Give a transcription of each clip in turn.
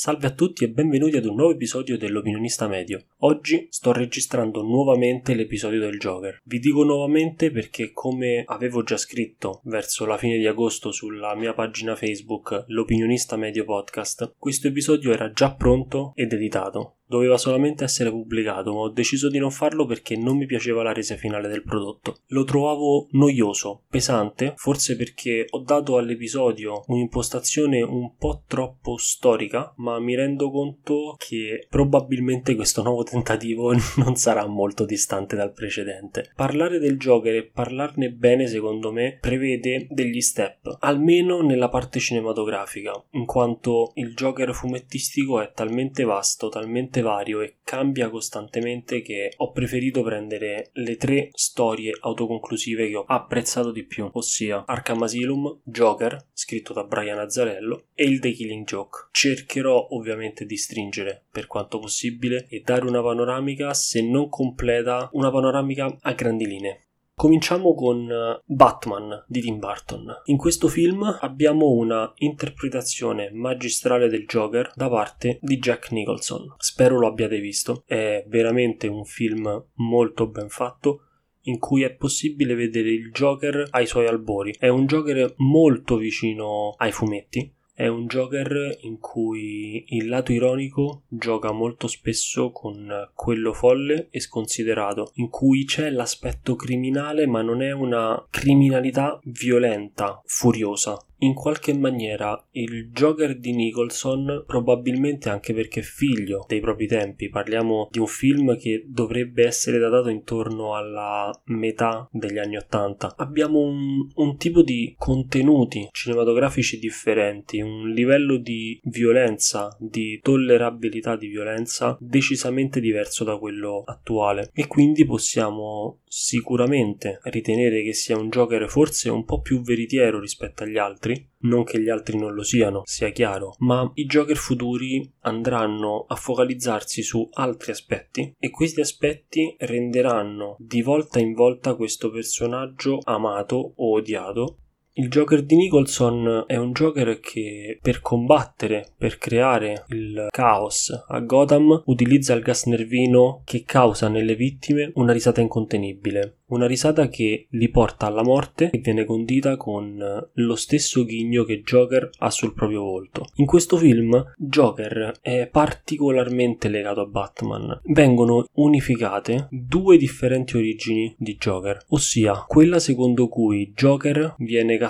Salve a tutti e benvenuti ad un nuovo episodio dell'Opinionista Medio. Oggi sto registrando nuovamente l'episodio del Joker. Vi dico nuovamente perché come avevo già scritto verso la fine di agosto sulla mia pagina Facebook L'Opinionista Medio Podcast, questo episodio era già pronto ed editato doveva solamente essere pubblicato, ma ho deciso di non farlo perché non mi piaceva la resa finale del prodotto. Lo trovavo noioso, pesante, forse perché ho dato all'episodio un'impostazione un po' troppo storica, ma mi rendo conto che probabilmente questo nuovo tentativo non sarà molto distante dal precedente. Parlare del Joker e parlarne bene, secondo me, prevede degli step, almeno nella parte cinematografica, in quanto il Joker fumettistico è talmente vasto, talmente vario e cambia costantemente che ho preferito prendere le tre storie autoconclusive che ho apprezzato di più, ossia Arkham Asylum, Joker, scritto da Brian Azzarello, e il The Killing Joke. Cercherò ovviamente di stringere per quanto possibile e dare una panoramica, se non completa, una panoramica a grandi linee. Cominciamo con eh, Batman di Tim Burton. In questo film abbiamo una interpretazione magistrale del Joker da parte di Jack Nicholson. Spero lo abbiate visto. È veramente un film molto ben fatto in cui è possibile vedere il Joker ai suoi albori. È un Joker molto vicino ai fumetti è un Joker in cui il lato ironico gioca molto spesso con quello folle e sconsiderato, in cui c'è l'aspetto criminale ma non è una criminalità violenta, furiosa, in qualche maniera il Joker di Nicholson, probabilmente anche perché figlio dei propri tempi, parliamo di un film che dovrebbe essere datato intorno alla metà degli anni Ottanta. Abbiamo un, un tipo di contenuti cinematografici differenti, un livello di violenza, di tollerabilità di violenza decisamente diverso da quello attuale e quindi possiamo sicuramente ritenere che sia un Joker forse un po' più veritiero rispetto agli altri, non che gli altri non lo siano, sia chiaro, ma i Joker futuri andranno a focalizzarsi su altri aspetti e questi aspetti renderanno di volta in volta questo personaggio amato o odiato il Joker di Nicholson è un Joker che per combattere, per creare il caos a Gotham, utilizza il gas nervino che causa nelle vittime una risata incontenibile. Una risata che li porta alla morte e viene condita con lo stesso ghigno che Joker ha sul proprio volto. In questo film Joker è particolarmente legato a Batman. Vengono unificate due differenti origini di Joker, ossia quella secondo cui Joker viene catturato,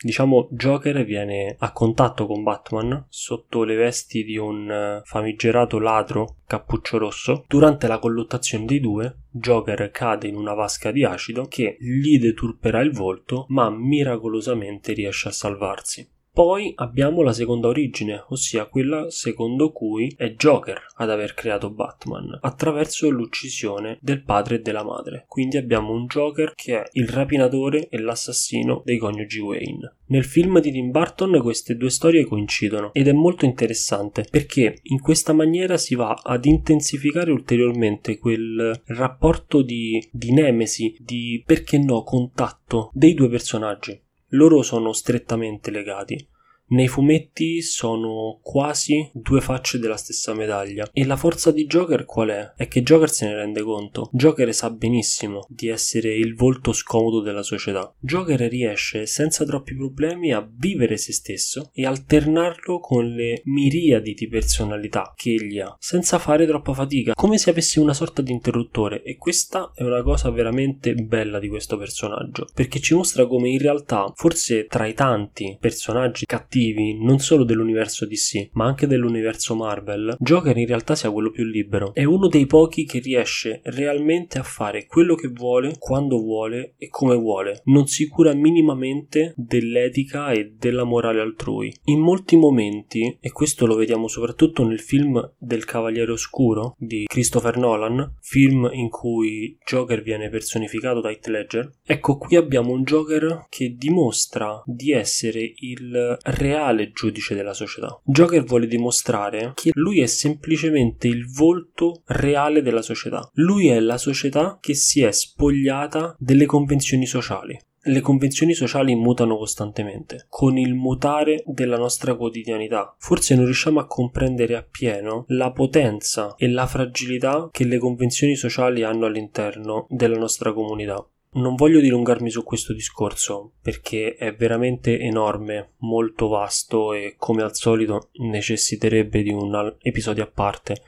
diciamo Joker viene a contatto con Batman sotto le vesti di un famigerato ladro cappuccio rosso. Durante la colluttazione dei due Joker cade in una vasca di acido che gli deturperà il volto, ma miracolosamente riesce a salvarsi. Poi abbiamo la seconda origine, ossia quella secondo cui è Joker ad aver creato Batman attraverso l'uccisione del padre e della madre. Quindi abbiamo un Joker che è il rapinatore e l'assassino dei coniugi Wayne. Nel film di Tim Burton queste due storie coincidono ed è molto interessante perché in questa maniera si va ad intensificare ulteriormente quel rapporto di, di nemesi, di perché no contatto dei due personaggi loro sono strettamente legati. Nei fumetti sono quasi due facce della stessa medaglia. E la forza di Joker qual è? È che Joker se ne rende conto. Joker sa benissimo di essere il volto scomodo della società. Joker riesce senza troppi problemi a vivere se stesso e alternarlo con le miriadi di personalità che egli ha, senza fare troppa fatica, come se avesse una sorta di interruttore. E questa è una cosa veramente bella di questo personaggio, perché ci mostra come in realtà, forse tra i tanti personaggi cattivi cattivi non solo dell'universo DC, ma anche dell'universo Marvel, Joker in realtà sia quello più libero. È uno dei pochi che riesce realmente a fare quello che vuole, quando vuole e come vuole. Non si cura minimamente dell'etica e della morale altrui. In molti momenti, e questo lo vediamo soprattutto nel film del Cavaliere Oscuro di Christopher Nolan, film in cui Joker viene personificato da Heath Ledger, ecco qui abbiamo un Joker che dimostra di essere il reale reale giudice della società. Joker vuole dimostrare che lui è semplicemente il volto reale della società. Lui è la società che si è spogliata delle convenzioni sociali. Le convenzioni sociali mutano costantemente, con il mutare della nostra quotidianità. Forse non riusciamo a comprendere appieno la potenza e la fragilità che le convenzioni sociali hanno all'interno della nostra comunità. Non voglio dilungarmi su questo discorso perché è veramente enorme, molto vasto e come al solito necessiterebbe di un episodio a parte.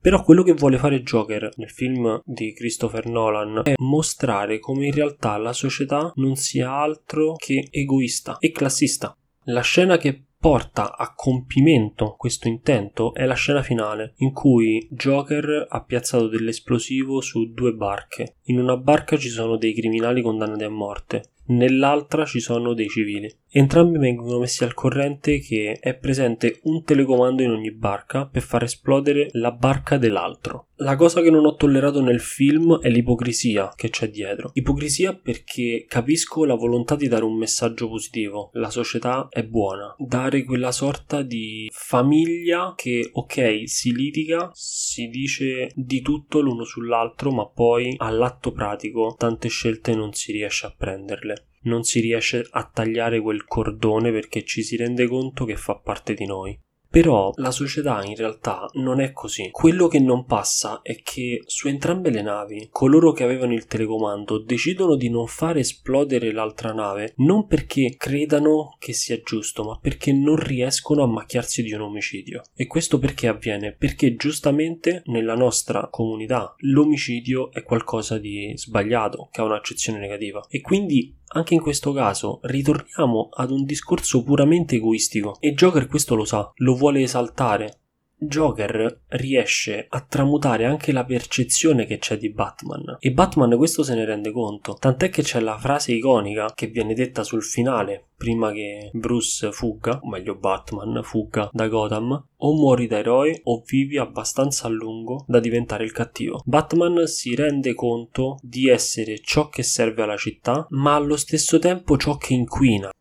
Però quello che vuole fare Joker nel film di Christopher Nolan è mostrare come in realtà la società non sia altro che egoista e classista. La scena che porta a compimento questo intento è la scena finale, in cui Joker ha piazzato dell'esplosivo su due barche. In una barca ci sono dei criminali condannati a morte, nell'altra ci sono dei civili. Entrambi vengono messi al corrente che è presente un telecomando in ogni barca per far esplodere la barca dell'altro. La cosa che non ho tollerato nel film è l'ipocrisia che c'è dietro. Ipocrisia perché capisco la volontà di dare un messaggio positivo. La società è buona. Dare quella sorta di famiglia che, ok, si litiga, si dice di tutto l'uno sull'altro, ma poi all'atto pratico tante scelte non si riesce a prenderle non si riesce a tagliare quel cordone perché ci si rende conto che fa parte di noi. Però la società in realtà non è così. Quello che non passa è che su entrambe le navi coloro che avevano il telecomando decidono di non fare esplodere l'altra nave non perché credano che sia giusto, ma perché non riescono a macchiarsi di un omicidio. E questo perché avviene? Perché giustamente nella nostra comunità l'omicidio è qualcosa di sbagliato, che ha un'accezione negativa. E quindi anche in questo caso ritorniamo ad un discorso puramente egoistico e Joker questo lo sa, lo vuole esaltare. Joker riesce a tramutare anche la percezione che c'è di Batman e Batman questo se ne rende conto, tant'è che c'è la frase iconica che viene detta sul finale prima che Bruce fugga, o meglio Batman fugga da Gotham, o muori da eroe o vivi abbastanza a lungo da diventare il cattivo. Batman si rende conto di essere ciò che serve alla città, ma allo stesso tempo ciò che inquina.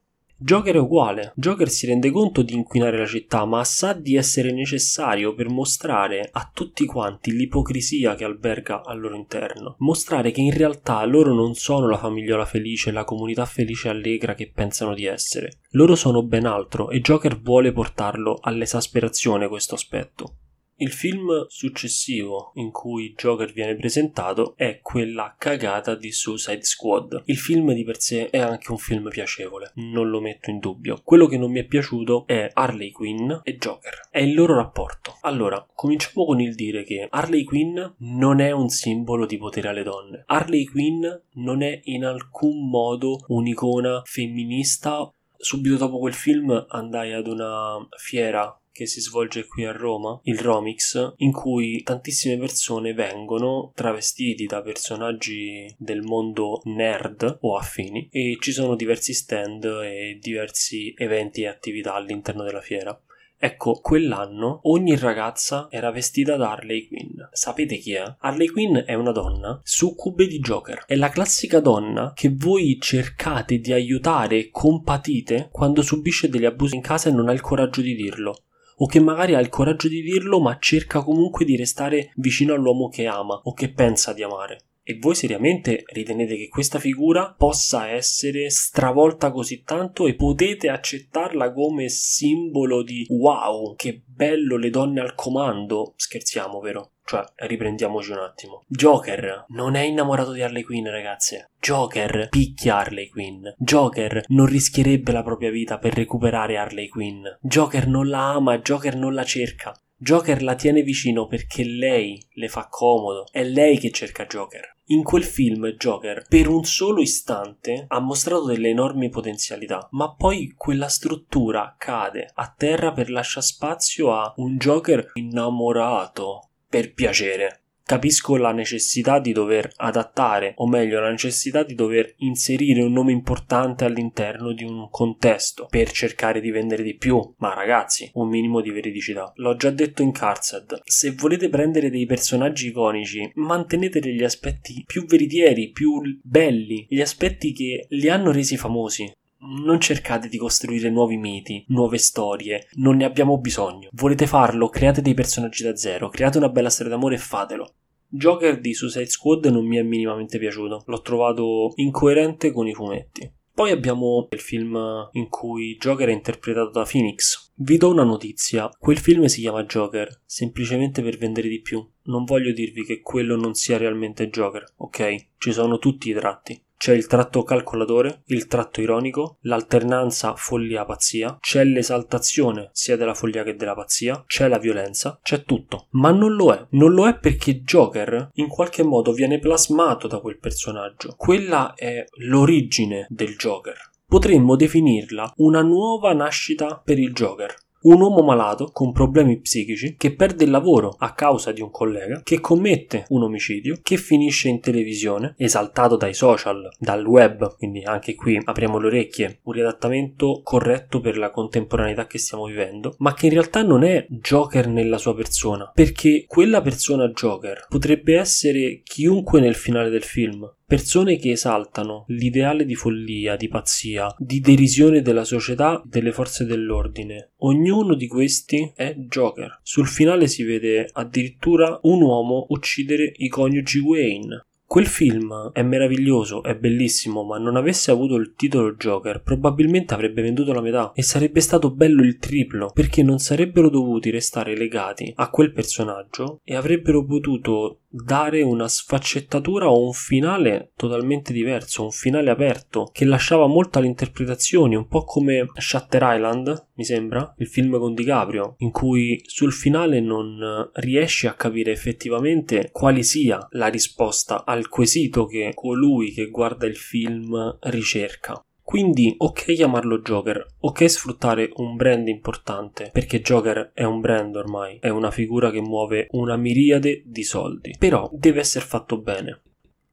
Joker è uguale. Joker si rende conto di inquinare la città, ma sa di essere necessario per mostrare a tutti quanti l'ipocrisia che alberga al loro interno. Mostrare che in realtà loro non sono la famigliola felice, la comunità felice e allegra che pensano di essere. Loro sono ben altro e Joker vuole portarlo all'esasperazione questo aspetto. Il film successivo in cui Joker viene presentato è quella cagata di Suicide Squad. Il film di per sé è anche un film piacevole, non lo metto in dubbio. Quello che non mi è piaciuto è Harley Quinn e Joker. È il loro rapporto. Allora, cominciamo con il dire che Harley Quinn non è un simbolo di potere alle donne. Harley Quinn non è in alcun modo un'icona femminista subito dopo quel film andai ad una fiera che si svolge qui a Roma, il Romix, in cui tantissime persone vengono travestiti da personaggi del mondo nerd o affini e ci sono diversi stand e diversi eventi e attività all'interno della fiera. Ecco, quell'anno ogni ragazza era vestita da Harley Quinn. Sapete chi è? Harley Quinn è una donna succube di Joker. È la classica donna che voi cercate di aiutare e compatite quando subisce degli abusi in casa e non ha il coraggio di dirlo o che magari ha il coraggio di dirlo ma cerca comunque di restare vicino all'uomo che ama o che pensa di amare. E voi seriamente ritenete che questa figura possa essere stravolta così tanto e potete accettarla come simbolo di wow, che bello le donne al comando? Scherziamo, vero? Cioè, riprendiamoci un attimo. Joker non è innamorato di Harley Quinn, ragazze. Joker picchia Harley Quinn. Joker non rischierebbe la propria vita per recuperare Harley Quinn. Joker non la ama, Joker non la cerca. Joker la tiene vicino perché lei le fa comodo. È lei che cerca Joker. In quel film Joker per un solo istante ha mostrato delle enormi potenzialità, ma poi quella struttura cade a terra per lasciare spazio a un Joker innamorato per piacere. Capisco la necessità di dover adattare, o meglio, la necessità di dover inserire un nome importante all'interno di un contesto per cercare di vendere di più. Ma ragazzi, un minimo di veridicità. L'ho già detto in Carzad. Se volete prendere dei personaggi iconici, mantenete degli aspetti più veritieri, più belli, gli aspetti che li hanno resi famosi non cercate di costruire nuovi miti, nuove storie, non ne abbiamo bisogno. Volete farlo? Create dei personaggi da zero, create una bella storia d'amore e fatelo. Joker di Suicide Squad non mi è minimamente piaciuto, l'ho trovato incoerente con i fumetti. Poi abbiamo il film in cui Joker è interpretato da Phoenix. Vi do una notizia, quel film si chiama Joker, semplicemente per vendere di più. Non voglio dirvi che quello non sia realmente Joker, ok? Ci sono tutti i tratti. C'è il tratto calcolatore, il tratto ironico, l'alternanza follia-pazzia, c'è l'esaltazione sia della follia che della pazzia, c'è la violenza, c'è tutto. Ma non lo è. Non lo è perché Joker in qualche modo viene plasmato da quel personaggio. Quella è l'origine del Joker. Potremmo definirla una nuova nascita per il Joker un uomo malato con problemi psichici che perde il lavoro a causa di un collega, che commette un omicidio, che finisce in televisione, esaltato dai social, dal web, quindi anche qui apriamo le orecchie, un riadattamento corretto per la contemporaneità che stiamo vivendo, ma che in realtà non è Joker nella sua persona, perché quella persona Joker potrebbe essere chiunque nel finale del film, Persone che esaltano l'ideale di follia, di pazzia, di derisione della società, delle forze dell'ordine. Ognuno di questi è Joker. Sul finale si vede addirittura un uomo uccidere i coniugi Wayne. Quel film è meraviglioso, è bellissimo, ma non avesse avuto il titolo Joker, probabilmente avrebbe venduto la metà e sarebbe stato bello il triplo, perché non sarebbero dovuti restare legati a quel personaggio e avrebbero potuto dare una sfaccettatura o un finale totalmente diverso, un finale aperto che lasciava molto alle interpretazioni, un po' come Shutter Island, mi sembra, il film con DiCaprio, in cui sul finale non riesci a capire effettivamente quale sia la risposta al quesito che colui che guarda il film ricerca. Quindi ok chiamarlo Joker, ok sfruttare un brand importante, perché Joker è un brand ormai, è una figura che muove una miriade di soldi, però deve essere fatto bene.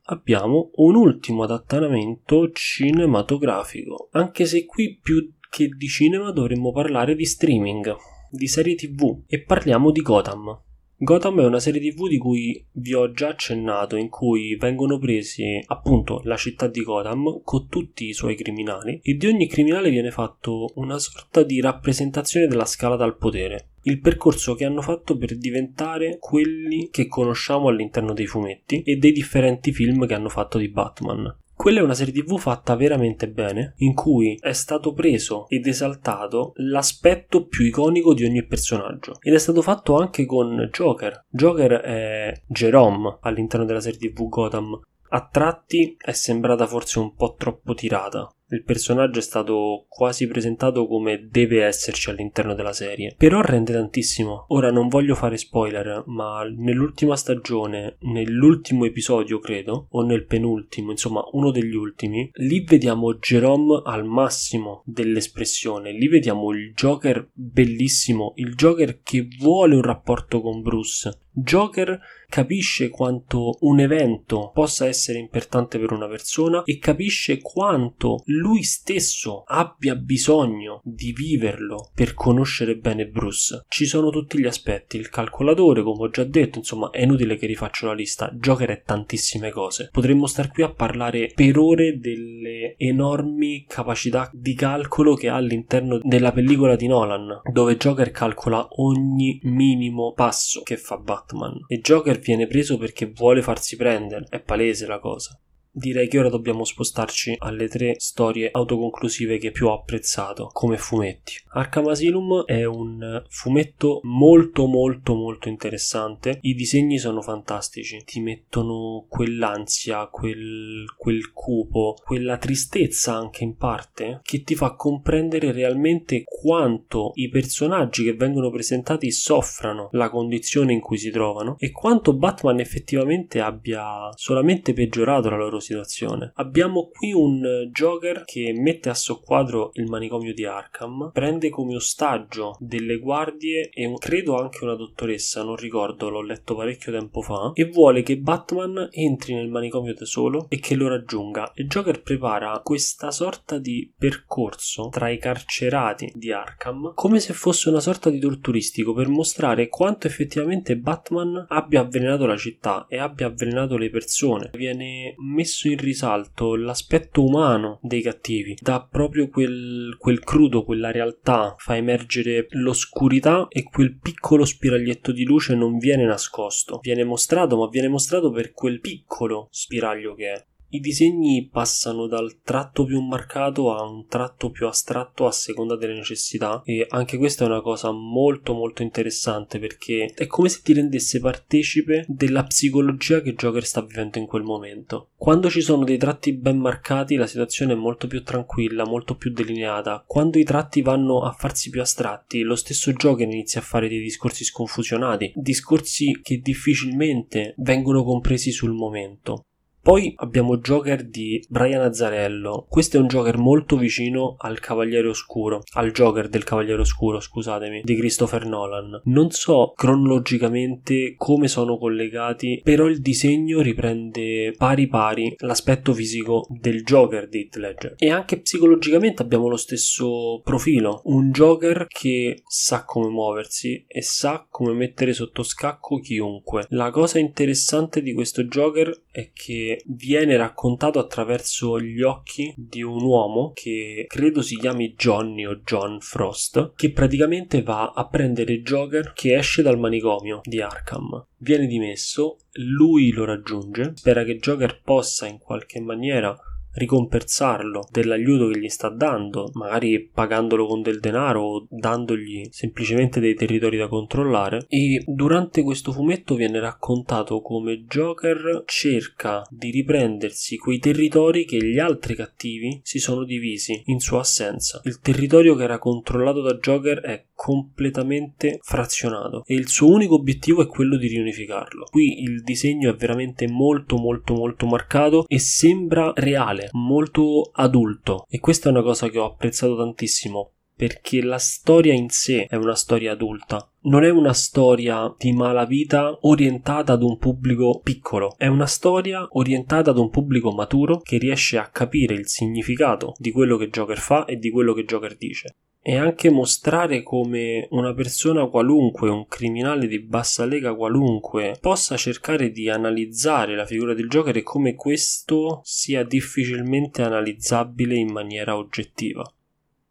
Abbiamo un ultimo adattamento cinematografico, anche se qui più che di cinema dovremmo parlare di streaming, di serie tv e parliamo di Gotham. Gotham è una serie tv di cui vi ho già accennato, in cui vengono presi appunto la città di Gotham con tutti i suoi criminali e di ogni criminale viene fatto una sorta di rappresentazione della scala dal potere. Il percorso che hanno fatto per diventare quelli che conosciamo all'interno dei fumetti e dei differenti film che hanno fatto di Batman. Quella è una serie tv fatta veramente bene, in cui è stato preso ed esaltato l'aspetto più iconico di ogni personaggio. Ed è stato fatto anche con Joker. Joker è Jerome all'interno della serie tv Gotham. A tratti è sembrata forse un po' troppo tirata, il personaggio è stato quasi presentato come deve esserci all'interno della serie. Però rende tantissimo. Ora non voglio fare spoiler, ma nell'ultima stagione, nell'ultimo episodio credo, o nel penultimo, insomma uno degli ultimi, lì vediamo Jerome al massimo dell'espressione. Lì vediamo il Joker bellissimo, il Joker che vuole un rapporto con Bruce. Joker capisce quanto un evento possa essere importante per una persona e capisce quanto lui stesso abbia bisogno di viverlo per conoscere bene Bruce. Ci sono tutti gli aspetti, il calcolatore, come ho già detto, insomma, è inutile che rifaccio la lista. Joker è tantissime cose. Potremmo star qui a parlare per ore delle enormi capacità di calcolo che ha all'interno della pellicola di Nolan, dove Joker calcola ogni minimo passo che fa Batman. E Joker viene preso perché vuole farsi prendere, è palese la cosa direi che ora dobbiamo spostarci alle tre storie autoconclusive che più ho apprezzato come fumetti. Arkham Asylum è un fumetto molto molto molto interessante, i disegni sono fantastici, ti mettono quell'ansia, quel, quel cupo, quella tristezza anche in parte che ti fa comprendere realmente quanto i personaggi che vengono presentati soffrano la condizione in cui si trovano e quanto Batman effettivamente abbia solamente peggiorato la loro situazione situazione. Abbiamo qui un Joker che mette a soqquadro il manicomio di Arkham, prende come ostaggio delle guardie e un, credo anche una dottoressa, non ricordo, l'ho letto parecchio tempo fa, e vuole che Batman entri nel manicomio da solo e che lo raggiunga. E Joker prepara questa sorta di percorso tra i carcerati di Arkham come se fosse una sorta di tour turistico per mostrare quanto effettivamente Batman abbia avvelenato la città e abbia avvelenato le persone. Viene messo messo in risalto l'aspetto umano dei cattivi, dà proprio quel, quel crudo, quella realtà, fa emergere l'oscurità e quel piccolo spiraglietto di luce non viene nascosto, viene mostrato, ma viene mostrato per quel piccolo spiraglio che è. I disegni passano dal tratto più marcato a un tratto più astratto a seconda delle necessità e anche questa è una cosa molto molto interessante perché è come se ti rendesse partecipe della psicologia che Joker sta vivendo in quel momento. Quando ci sono dei tratti ben marcati la situazione è molto più tranquilla, molto più delineata. Quando i tratti vanno a farsi più astratti, lo stesso Joker inizia a fare dei discorsi sconfusionati, discorsi che difficilmente vengono compresi sul momento. Poi abbiamo Joker di Brian Azzarello. Questo è un Joker molto vicino al Cavaliere Oscuro, al Joker del Cavaliere Oscuro, scusatemi, di Christopher Nolan. Non so cronologicamente come sono collegati, però il disegno riprende pari pari l'aspetto fisico del Joker di Heath Ledger. E anche psicologicamente abbiamo lo stesso profilo, un Joker che sa come muoversi e sa come mettere sotto scacco chiunque. La cosa interessante di questo Joker è che viene raccontato attraverso gli occhi di un uomo che credo si chiami Johnny o John Frost, che praticamente va a prendere Joker che esce dal manicomio di Arkham. Viene dimesso, lui lo raggiunge, spera che Joker possa in qualche maniera ricompensarlo dell'aiuto che gli sta dando, magari pagandolo con del denaro o dandogli semplicemente dei territori da controllare. E durante questo fumetto viene raccontato come Joker cerca di riprendersi quei territori che gli altri cattivi si sono divisi in sua assenza. Il territorio che era controllato da Joker è completamente frazionato e il suo unico obiettivo è quello di riunificarlo. Qui il disegno è veramente molto molto molto marcato e sembra reale, molto adulto. E questa è una cosa che ho apprezzato tantissimo perché la storia in sé è una storia adulta. Non è una storia di malavita orientata ad un pubblico piccolo, è una storia orientata ad un pubblico maturo che riesce a capire il significato di quello che Joker fa e di quello che Joker dice e anche mostrare come una persona qualunque, un criminale di bassa lega qualunque, possa cercare di analizzare la figura del Joker e come questo sia difficilmente analizzabile in maniera oggettiva.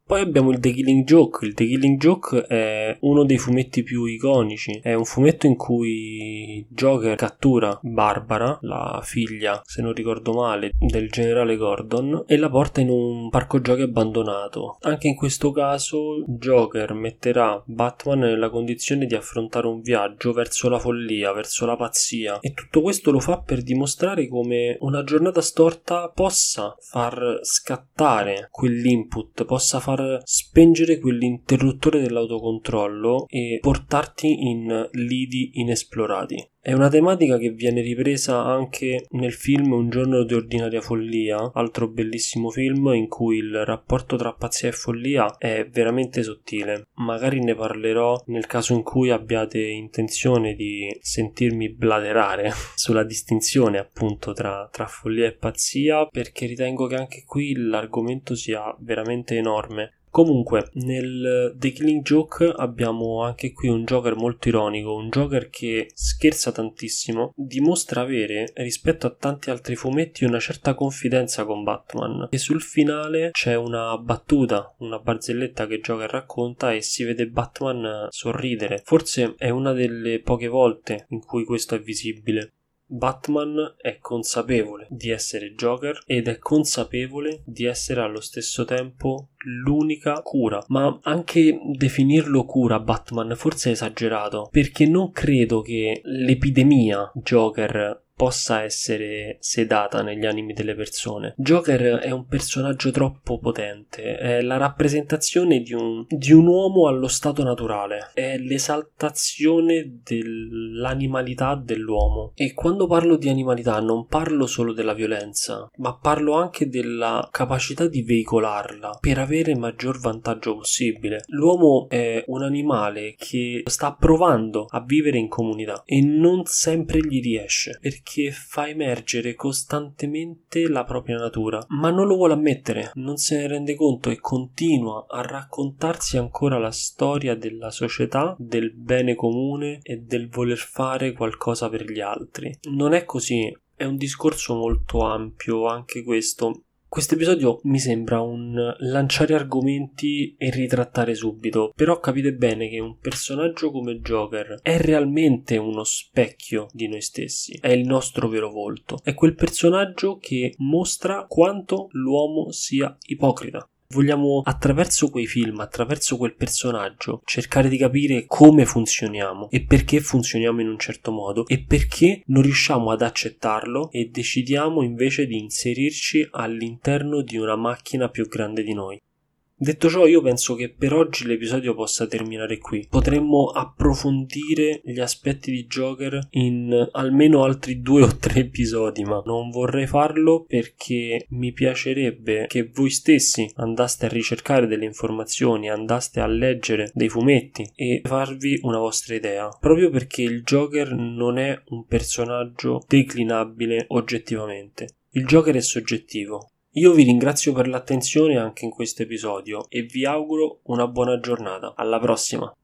Poi abbiamo il The Killing Joke. Il The Killing Joke è uno dei fumetti più iconici. È un fumetto in cui Joker cattura Barbara, la figlia, se non ricordo male, del generale Gordon e la porta in un parco giochi abbandonato. Anche in questo caso Joker metterà Batman nella condizione di affrontare un viaggio verso la follia, verso la pazzia e tutto questo lo fa per dimostrare come una giornata storta possa far scattare quell'input, possa far far spengere quell'interruttore dell'autocontrollo e portarti in lidi inesplorati. È una tematica che viene ripresa anche nel film Un giorno di ordinaria follia, altro bellissimo film in cui il rapporto tra pazzia e follia è veramente sottile. Magari ne parlerò nel caso in cui abbiate intenzione di sentirmi bladerare sulla distinzione appunto tra, tra follia e pazzia, perché ritengo che anche qui l'argomento sia veramente enorme. Comunque, nel The Killing Joke abbiamo anche qui un Joker molto ironico, un Joker che scherza tantissimo, dimostra avere rispetto a tanti altri fumetti una certa confidenza con Batman. E sul finale c'è una battuta, una barzelletta che Joker racconta e si vede Batman sorridere. Forse è una delle poche volte in cui questo è visibile. Batman è consapevole di essere Joker ed è consapevole di essere allo stesso tempo l'unica cura. Ma anche definirlo cura Batman forse è esagerato, perché non credo che l'epidemia Joker possa essere sedata negli animi delle persone. Joker è un personaggio troppo potente, è la rappresentazione di un, di un uomo allo stato naturale, è l'esaltazione dell'animalità dell'uomo. E quando parlo di animalità non parlo solo della violenza, ma parlo anche della capacità di veicolarla per avere il maggior vantaggio possibile. L'uomo è un animale che sta provando a vivere in comunità e non sempre gli riesce perché fa emergere costantemente la propria natura, ma non lo vuole ammettere, non se ne rende conto e continua a raccontarsi ancora la storia della società, del bene comune e del voler fare qualcosa per gli altri. Non è così È un discorso molto ampio anche questo. Questo episodio mi sembra un lanciare argomenti e ritrattare subito, però capite bene che un personaggio come Joker è realmente uno specchio di noi stessi, è il nostro vero volto, è quel personaggio che mostra quanto l'uomo sia ipocrita. Vogliamo attraverso quei film, attraverso quel personaggio, cercare di capire come funzioniamo e perché funzioniamo in un certo modo e perché non riusciamo ad accettarlo e decidiamo invece di inserirci all'interno di una macchina più grande di noi. Detto ciò, io penso che per oggi l'episodio possa terminare qui. Potremmo approfondire gli aspetti di Joker in almeno altri due o tre episodi, ma non vorrei farlo perché mi piacerebbe che voi stessi andaste a ricercare delle informazioni, andaste a leggere dei fumetti e farvi una vostra idea. Proprio perché il Joker non è un personaggio declinabile oggettivamente. Il Joker è soggettivo, io vi ringrazio per l'attenzione anche in questo episodio e vi auguro una buona giornata. Alla prossima!